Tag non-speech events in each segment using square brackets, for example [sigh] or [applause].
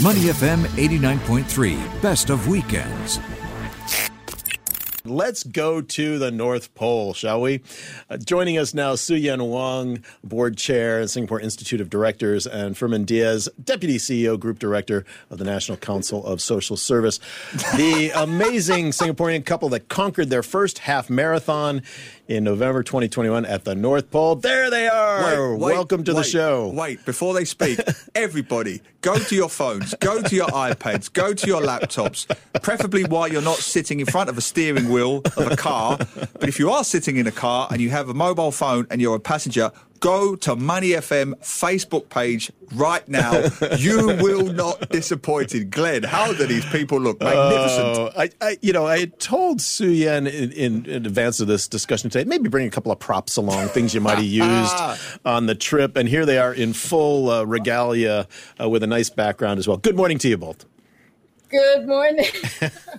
Money FM 89.3, best of weekends. Let's go to the North Pole, shall we? Uh, joining us now, Su-Yen Wong, Board Chair at Singapore Institute of Directors, and Fermin Diaz, Deputy CEO, Group Director of the National Council of Social Service. The [laughs] amazing Singaporean couple that conquered their first half marathon in November 2021 at the North Pole. There they are. Wait, wait, Welcome to wait, the show. Wait, before they speak, [laughs] everybody go to your phones, go to your iPads, go to your laptops, preferably while you're not sitting in front of a steering wheel of a car. But if you are sitting in a car and you have a mobile phone and you're a passenger, go to Money FM Facebook page right now. You [laughs] will not be disappointed. Glenn, how do these people look? Magnificent. Oh, I, I, you know, I had told Su Yen in, in, in advance of this discussion today, maybe bring a couple of props along, things you might have [laughs] used on the trip. And here they are in full uh, regalia uh, with a nice background as well. Good morning to you both. [laughs] Good morning.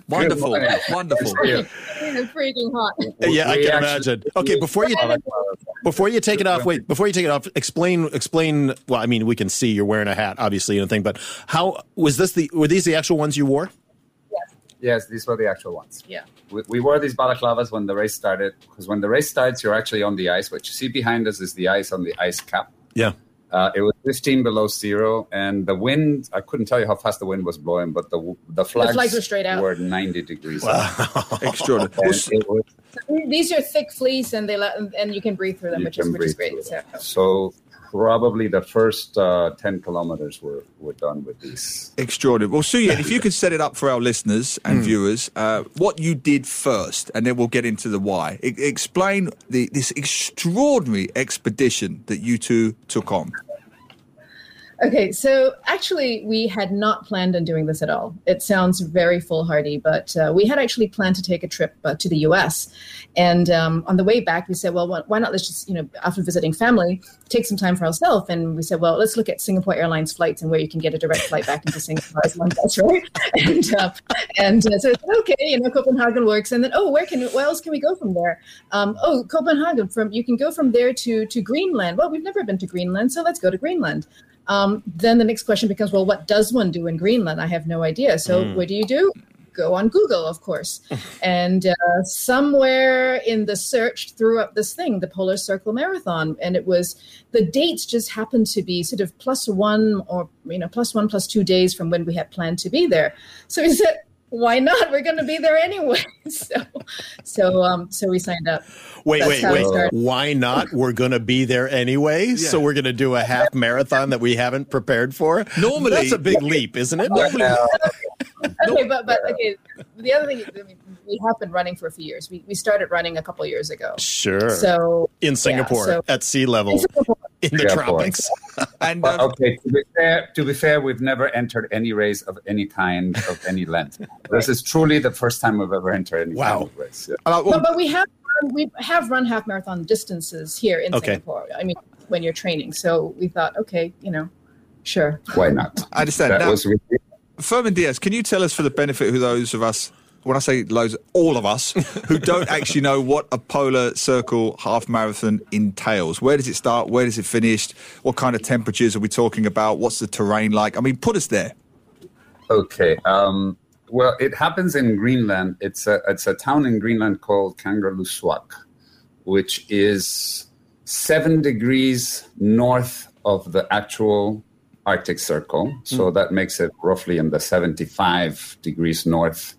wonderful, wonderful. it's freaking hot. Yeah, uh, I can imagine. Okay, before you before you take it off, wait, before you take it off, explain explain. Well, I mean, we can see you're wearing a hat, obviously, and a thing. But how was this? The were these the actual ones you wore? Yes, these were the actual ones. Yeah. We, we wore these balaclavas when the race started because when the race starts, you're actually on the ice. What you see behind us is the ice on the ice cap. Yeah. Uh, it was 15 below zero, and the wind, I couldn't tell you how fast the wind was blowing, but the the flags, flags were straight out. were 90 degrees up. [laughs] Extraordinary. And was- These are thick fleece, and they let, and you can breathe through them, which is which is great. So. So probably the first uh, 10 kilometers were, were done with these. Extraordinary. Well, Suya, if you [laughs] could set it up for our listeners and viewers, uh, what you did first, and then we'll get into the why. E- explain the, this extraordinary expedition that you two took on. Okay, so actually, we had not planned on doing this at all. It sounds very foolhardy, but uh, we had actually planned to take a trip uh, to the US. And um, on the way back, we said, well, why- not let's just, you know, after visiting family, take some time for ourselves. And we said, well, let's look at Singapore Airlines flights and where you can get a direct flight back into Singapore as one does, right? And, uh, and uh, so, it's okay, you know, Copenhagen works. And then, oh, where can, where else can we go from there? Um, oh, Copenhagen, from you can go from there to, to Greenland. Well, we've never been to Greenland, so let's go to Greenland. Um, then the next question becomes, well, what does one do in Greenland? I have no idea. So what do you do? Go on Google, of course. [laughs] and uh, somewhere in the search threw up this thing, the Polar Circle Marathon, and it was the dates just happened to be sort of plus one or you know plus one plus two days from when we had planned to be there. So we said, why not? We're going to be there anyway. [laughs] so so um so we signed up. Wait, That's wait, wait. Why not? We're going to be there anyway. So we're going to do a half marathon that we haven't prepared for. Normally- that's a big leap, isn't it? [laughs] okay, but but okay. The other thing, I mean, we have been running for a few years. We we started running a couple years ago. Sure. So in Singapore so- at sea level in in the Singapore. tropics. And But, uh, okay, to be fair, to be fair, we've never entered any race of any kind of any length. [laughs] This is truly the first time we've ever entered any Wow. kind of race. Yeah. uh, well, but, but we have we have run half marathon distances here in Okay. Singapore. I mean, when you're training, so we thought, okay, you know, sure. Why not? I understand. That Now, was really Fermin Diaz, can you tell us for the benefit of those of us, when I say loads, all of us, who don't [laughs] actually know what a polar circle half marathon entails? Where does it start? Where does it finish? What kind of temperatures are we talking about? What's the terrain like? I mean, put us there. Okay. Um, well, it happens in Greenland. It's a it's a town in Greenland called Kangerlussuaq, which is seven degrees north of the actual Arctic Circle. So that makes it roughly in the seventy-five degrees north.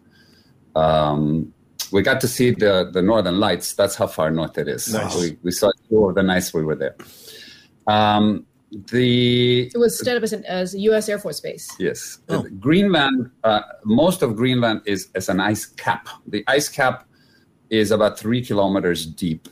Um, we got to see the the northern lights. That's how far north it is. Nice. We, we saw two of the nights we were there. Um, the It was set up as, an, as a U.S. Air Force base. Yes. Oh. Greenland, uh, most of Greenland is, is an ice cap. The ice cap is about three kilometers deep,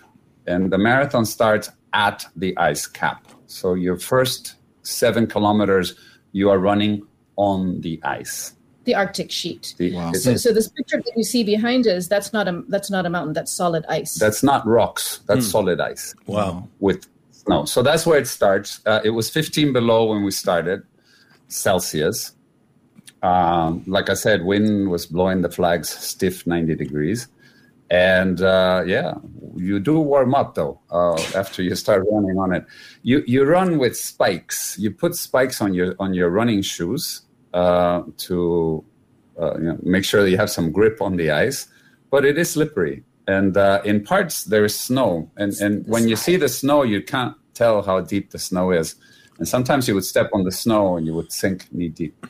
and the marathon starts at the ice cap. So your first seven kilometers, you are running on the ice. The Arctic sheet. The- Wow. So, so this picture that you see behind us, that's not a that's not a mountain. That's solid ice. that's not rocks, that's solid ice. Wow. with snow. So that's where it starts. Uh, it was 15 below when we started, Celsius. Um, like I said, wind was blowing the flags stiff 90 degrees. And uh, yeah, you do warm up though uh, after you start running on it. You you run with spikes. You put spikes on your on your running shoes, uh, to uh, you know, make sure that you have some grip on the ice. But it is slippery, and uh, in parts there is snow, and and when you see the snow, you can't tell how deep the snow is, and sometimes you would step on the snow and you would sink knee deep.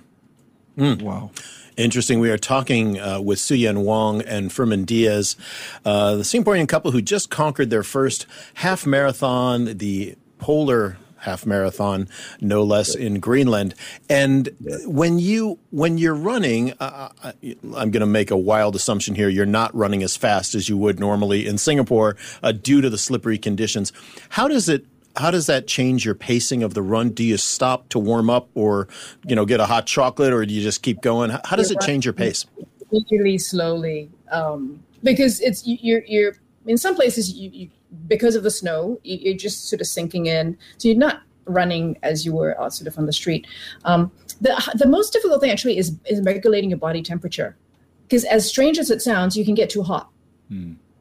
Wow. Interesting. We are talking uh, with Suyen Wong and Fermin Diaz, uh, the Singaporean couple who just conquered their first half marathon, the polar half marathon, no less, in Greenland. And when you when you're running, uh, I- I'm going to make a wild assumption here. You're not running as fast as you would normally in Singapore uh, due to the slippery conditions. How does it? How does that change your pacing of the run? Do you stop to warm up, or you know, get a hot chocolate, or do you just keep going? How, how does it change your pace? really slowly um, because it's you're you're in some places you, you because of the snow you, you're just sort of sinking in. So you're not running as you were out sort of on the street. Um, the the most difficult thing actually is is regulating your body temperature. Because as strange as it sounds you can get too hot.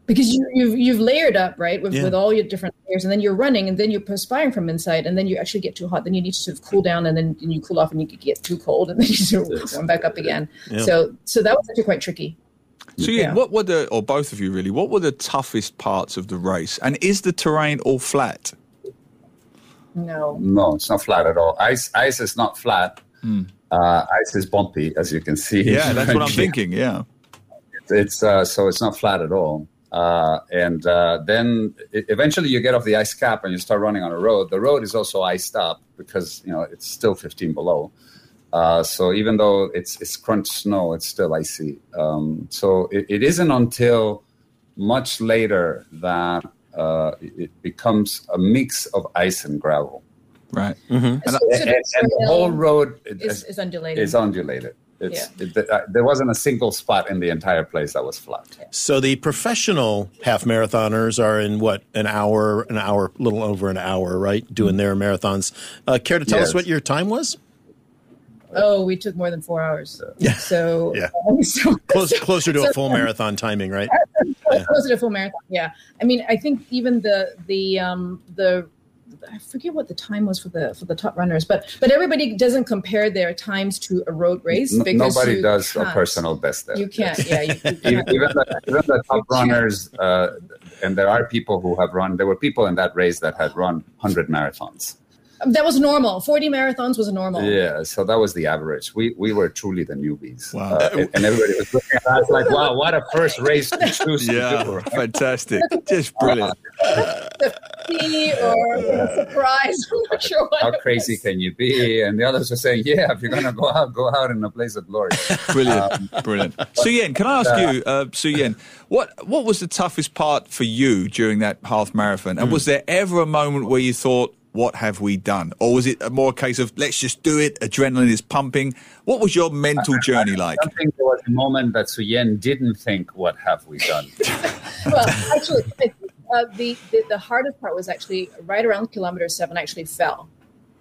Because you, you've you've layered up right with, Yeah. with all your different layers and then you're running and then you're perspiring from inside and then you actually get too hot. Then you need to sort of cool down and then and you cool off and you get too cold and then you sort of warm back up again. Yeah. so so that was actually quite tricky So yeah, Yeah. what were the, or both of you really, what were the toughest parts of the race? And is the terrain all flat? no No, it's not flat at all. Ice ice is not flat. Uh, ice is bumpy, as you can see. Yeah, that's what I'm [laughs] thinking. Yeah. It's uh, so it's not flat at all. Uh, and uh, then eventually you get off the ice cap and you start running on a road. The road is also iced up because you know it's still 15 below. Uh, so even though it's it's crunch snow, it's still icy. Um, so it, it isn't until much later that uh, it it becomes a mix of ice and gravel. Right. So And, sort of and- and the whole road is, is undulated. is undulated. It's, it, uh, there wasn't a single spot in the entire place that was flat. So the professional half marathoners are in what an hour, an hour, little over an hour, right, doing their marathons. Uh, care to tell us what your time was? Oh, we took more than four hours. [laughs] Yeah. [laughs] So, Yeah. [laughs] so Close, closer to a full marathon timing, right? closer to full marathon. Yeah. I mean, I think even the the um the I forget what the time was for the for the top runners, but but everybody doesn't compare their times to a road race N- because nobody does a can't. personal best there. You can't. Yeah. You, you even, can't. even the, even the top runners, uh, and there are people who have run. There were people in that race that had run hundred marathons. That was normal. Forty marathons was normal. Yeah, so that was the average. We we were truly the newbies, Wow. uh, and, and everybody was looking at us like, "Wow, what a first race to choose to Yeah. do!" Fantastic. Just brilliant. Tea or a surprise. I'm not sure what. How crazy was. can you be? And the others were saying, "Yeah, if you're gonna go out, go out in a blaze of glory." [laughs] Brilliant. Brilliant. Suyen, can I ask you, uh, Suyen, what, what was the toughest part for you during that half marathon? And was there ever a moment where you thought, what have we done? Or was it a more a case of, let's just do it, adrenaline is pumping? What was your mental journey like? I don't think there was a moment that Suyen didn't think, "What have we done?" [laughs] well, actually, uh, the, the the hardest part was actually right around kilometer seven. I actually fell.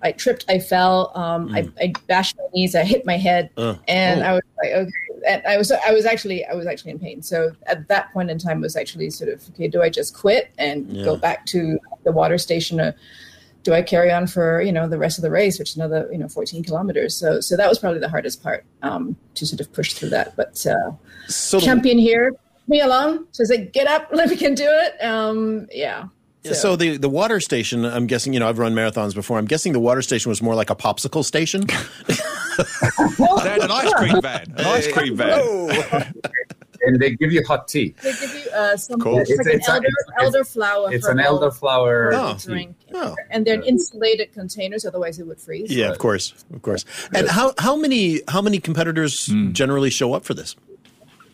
I tripped. I fell. Um, I, I bashed my knees. I hit my head, Uh, and oh. I was like, okay. And I was I was actually I was actually in pain. So at that point in time, it was actually sort of okay. Do I just quit and Yeah. go back to the water station? Or do I carry on for you know the rest of the race, which is another you know 14 kilometers? So so that was probably the hardest part um, to sort of push through that. But uh, So the- champion here, me along. So it's like, get up, [laughs] we can do it. Um, yeah. So the the water station, I'm guessing, you know, I've run marathons before. I'm guessing the water station was more like a popsicle station. [laughs] An ice cream van. An ice cream van. [laughs] and they give you hot tea. they give you uh, some Cool. it's, It's- like it's an a- elder, it's- elderflower. It's an herbal elderflower Oh. drink, Oh. and they're in insulated containers, otherwise it would freeze. Yeah, of course, of course. And how how many how many competitors generally show up for this?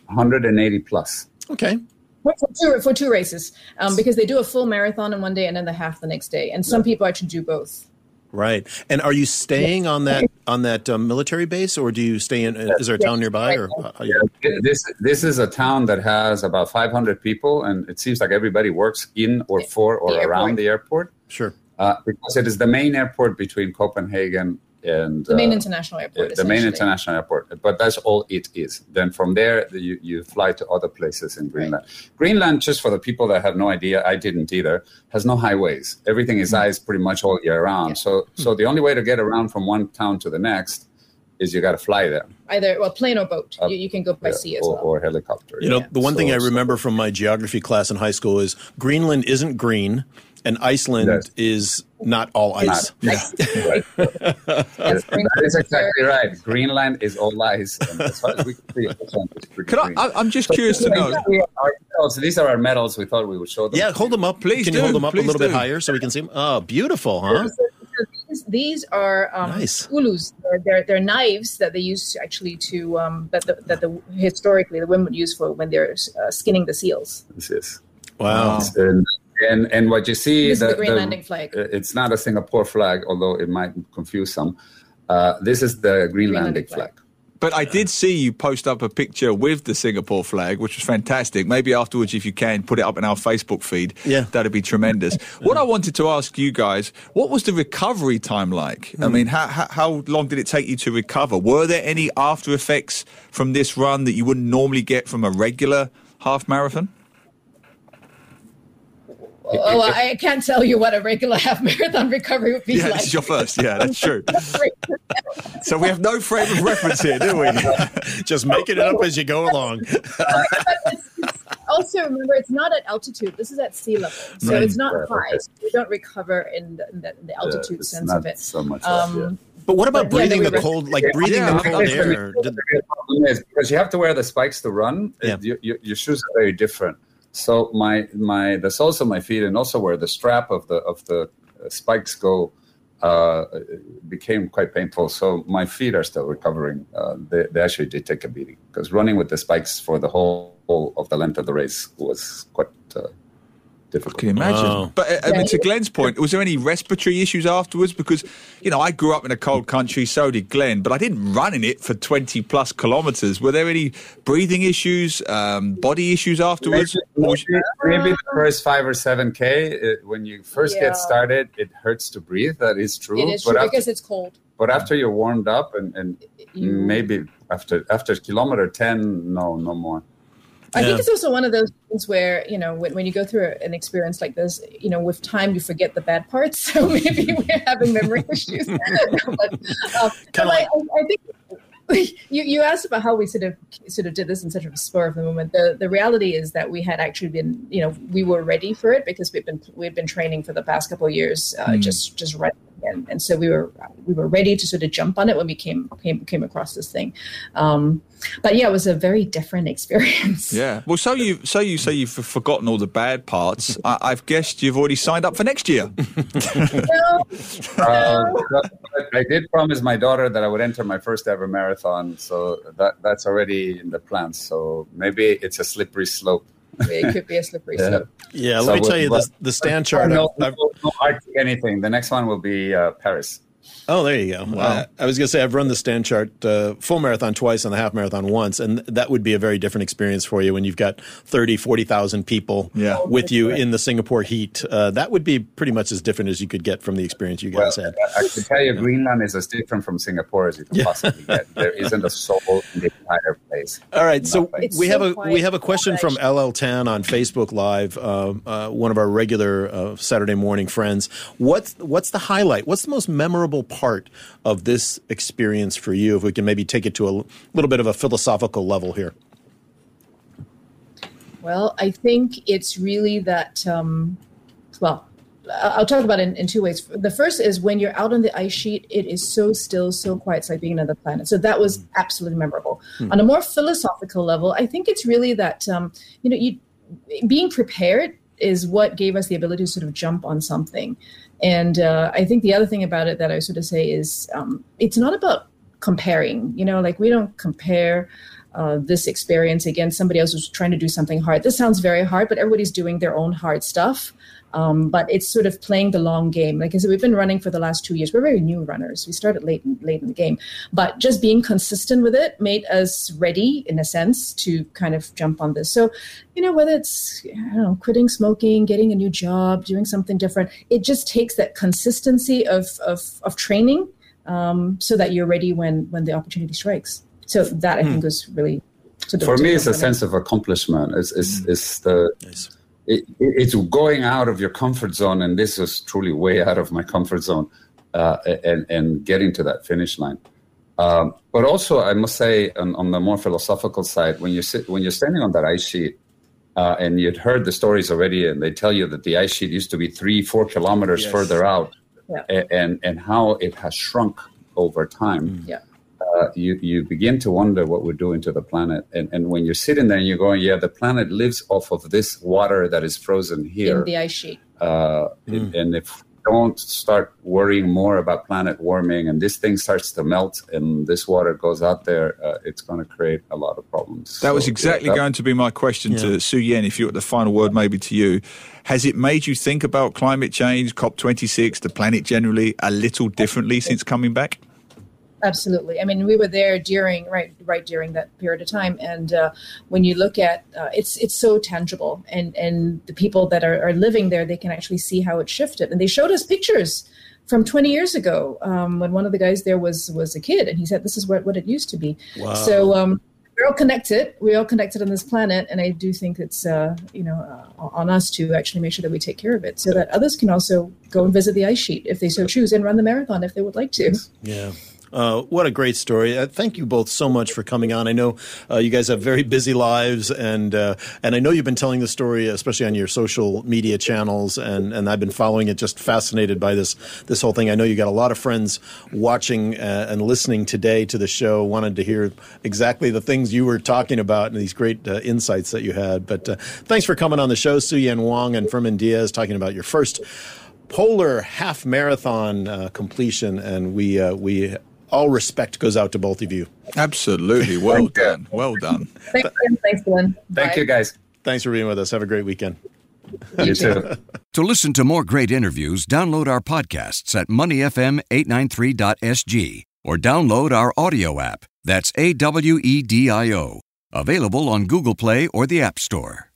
180 plus. Okay, For two, for two races, um, because they do a full marathon in one day and then the half the next day, and some people actually do both. Right. And are you staying on that on that um, military base, or do you stay in? Uh, is there a town nearby, or how- how you- This this is a town that has about 500 people, and it seems like everybody works in or for or The around the airport sure. uh, because it is the main airport between Copenhagen and The main uh, international airport. the main international airport. But that's all it is. Then from there, you, you fly to other places in Greenland. Greenland, just for the people that have no idea, I didn't either, has no highways. Everything is ice pretty much all year round. Mm-hmm. So, so the only way to get around from one town to the next is you got to fly there. Either well, plane or boat. You, you can go by Yeah, sea as or, well. or helicopter. You know, yeah. the one thing So- I so- remember from my geography class in high school is Greenland isn't green and Iceland Yes. is not all ice. [laughs] Right. That's very that is exactly right. Greenland is all ice. And as far as we can see, Iceland is pretty Could I, green. I, I'm just curious to know. Our medals, these are our medals. We thought we would show them. Yeah, hold them up. Please Can you hold them up Please a little bit higher so we can see them? Oh, beautiful, huh? So these, these are um, Nice. ulus. They're, they're, they're knives that they use actually to um, that the, that the historically the women would use for when they're uh, skinning the seals. This is. Wow. And, and and what you see This is the Greenlandic flag. uh, It's not a Singapore flag, although it might confuse some. Uh, this is the Greenlandic Greenlandic flag. flag. But I did see you post up a picture with the Singapore flag, which was fantastic. Maybe afterwards, if you can, put it up in our Facebook feed. Yeah. That'd be tremendous. What I wanted to ask you guys, what was the recovery time like? I mean, how, how, how long did it take you to recover? Were there any after effects from this run that you wouldn't normally get from a regular half marathon? Oh, I can't tell you what a regular [laughs] half marathon recovery would be Yeah, like. this is your first. Yeah, that's true. [laughs] So we have no frame of reference here, do we? [laughs] Just making it up as you go along. also remember it's not at altitude this is at sea level so Right. it's not Right, high okay. so you don't recover in the, in the, in the altitude it's sense of it so much. that, yeah. um, But what about But, yeah, breathing the cold, like breathing Yeah, the cold air? The problem is because you have to wear the spikes to run. Yeah. It, you, you, your shoes are very different. So my my the soles of my feet and also where the strap of the of the uh, spikes go uh, became quite painful. So my feet are still recovering. Uh, they, they actually did take a beating because running with the spikes for the whole, of the length of the race was quite uh, difficult. Can imagine? Wow. But uh, I mean, to Glenn's point, was there any respiratory issues afterwards? Because you know, I grew up in a cold country, so did Glenn, but I didn't run in it for twenty plus kilometers. Were there any breathing issues, um, body issues afterwards? Maybe, maybe, maybe the first five or seven k, it, when you first Yeah. get started, it hurts to breathe. That is true. it is but true after, because it's cold but after you're warmed up, and, and you, maybe after after kilometer ten, no, no more. I Yeah. think it's also one of those things where you know when, when you go through an experience like this, you know, with time you forget the bad parts. [laughs] So maybe [laughs] we're having memory [laughs] issues. but um, but I, I, I think you, you asked about how we sort of sort of did this in such a spur of the moment. The the reality is that we had actually been, you know, we were ready for it because we've been we've been training for the past couple of years, uh, just just running, and, and so we were we were ready to sort of jump on it when we came came came across this thing. Um, but yeah, it was a very different [laughs] experience. yeah. Well, so you so you say you've forgotten all the bad parts. I, I've guessed you've already signed up for next year. [laughs] No, [laughs] Uh, I did promise my daughter that I would enter my first ever marathon, so that that's already in the plans. So maybe it's a slippery slope. It could be a slippery Yeah. slope. Yeah, So let me tell you the, the StanChart. no, I've- I've- no, no anything. The next one will be uh, Paris. Oh, there you go. Uh, I was going to say I've run the StanChart uh, full marathon twice and the half marathon once, and that would be a very different experience for you when you've got 30, 40,000 people Yeah. with you in the Singapore heat. Uh, that would be pretty much as different as you could get from the experience you Well, guys had. I can tell you, Greenland is as different from Singapore as you can possibly get. [laughs] There isn't a soul in the entire place. All right, so It's we so have a we have a question from LL Tan on Facebook Live, uh, uh, one of our regular uh, Saturday morning friends. What's what's the highlight? What's the most memorable part of this experience for you? If we can maybe take it to a little bit of a philosophical level here. Well, I think it's really that. Um, well, I'll talk about it in, in two ways. The first is when you're out on the ice sheet, it is so still, so quiet. It's like being on another planet. So that was absolutely memorable. On a more philosophical level, I think it's really that um, you know, you being prepared is what gave us the ability to sort of jump on something. And uh, I think the other thing about it that I sort of say is um, it's not about comparing. You know, like we don't compare uh, this experience against somebody else who's trying to do something hard. This sounds very hard, but everybody's doing their own hard stuff. Um, but it's sort of playing the long game. Like I said, we've been running for the last two years. We're very new runners. We started late, late in the game, but just being consistent with it made us ready, in a sense, to kind of jump on this. So, you know, whether it's I don't know, quitting smoking, getting a new job, doing something different, it just takes that consistency of of, of training um, so that you're ready when when the opportunity strikes. So that I think was really sort of For me, it's a sense of accomplishment. It's, it's, it's the Nice. It, it- it's going out of your comfort zone, and this is truly way out of my comfort zone, uh, and and getting to that finish line. Um, but also, I must say, on, on, the more philosophical side, when you sit, when you're standing on that ice sheet, uh, and you'd heard the stories already, and they tell you that the ice sheet used to be three, four kilometers yes. further out, yeah. and and how it has shrunk over time. Mm. Yeah. Uh, you you begin to wonder what we're doing to the planet, and and when you're sitting there and you're going, yeah, the planet lives off of this water that is frozen here in the ice sheet. Uh, mm. And if don't start worrying more about planet warming and this thing starts to melt and this water goes out there, uh, it's going to create a lot of problems. That so, was exactly yeah, that, going to be my question yeah. to Su Yen. If you were the final word, maybe to you, has it made you think about climate change, COP26, the planet generally, a little differently since coming back? Absolutely. I mean, we were there during right right during that period of time, and uh, when you look at uh, it's it's so tangible, and and the people that are, are living there, they can actually see how it shifted, and they showed us pictures from 20 years ago um, when one of the guys there was was a kid, and he said this is what what it used to be. Wow. So. Um, we're all connected. We're all connected on this planet, and I do think it's uh, you know uh, on us to actually make sure that we take care of it, so that others can also go and visit the ice sheet if they so choose, and run the marathon if they would like to. Yeah. Uh, what a great story! Uh, thank you both so much for coming on. I know uh, you guys have very busy lives, and uh, and I know you've been telling the story, especially on your social media channels, and, and I've been following it, just fascinated by this this whole thing. I know you got a lot of friends watching uh, and listening today to the show, wanted to hear exactly the things you were talking about and these great insights that you had. But thanks for coming on the show, Su Yen Wong and Fermin Diaz, talking about your first polar half marathon uh, completion, and we uh, we all respect goes out to both of you. Absolutely. Well done. Well done. Thanks, Thanks, Glenn. Thank you, guys. Thanks for being with us. Have a great weekend. You too. to listen to more great interviews, download our podcasts at moneyfm893.sg or download our audio app. That's A W E D I O. Available on Google Play or the App Store.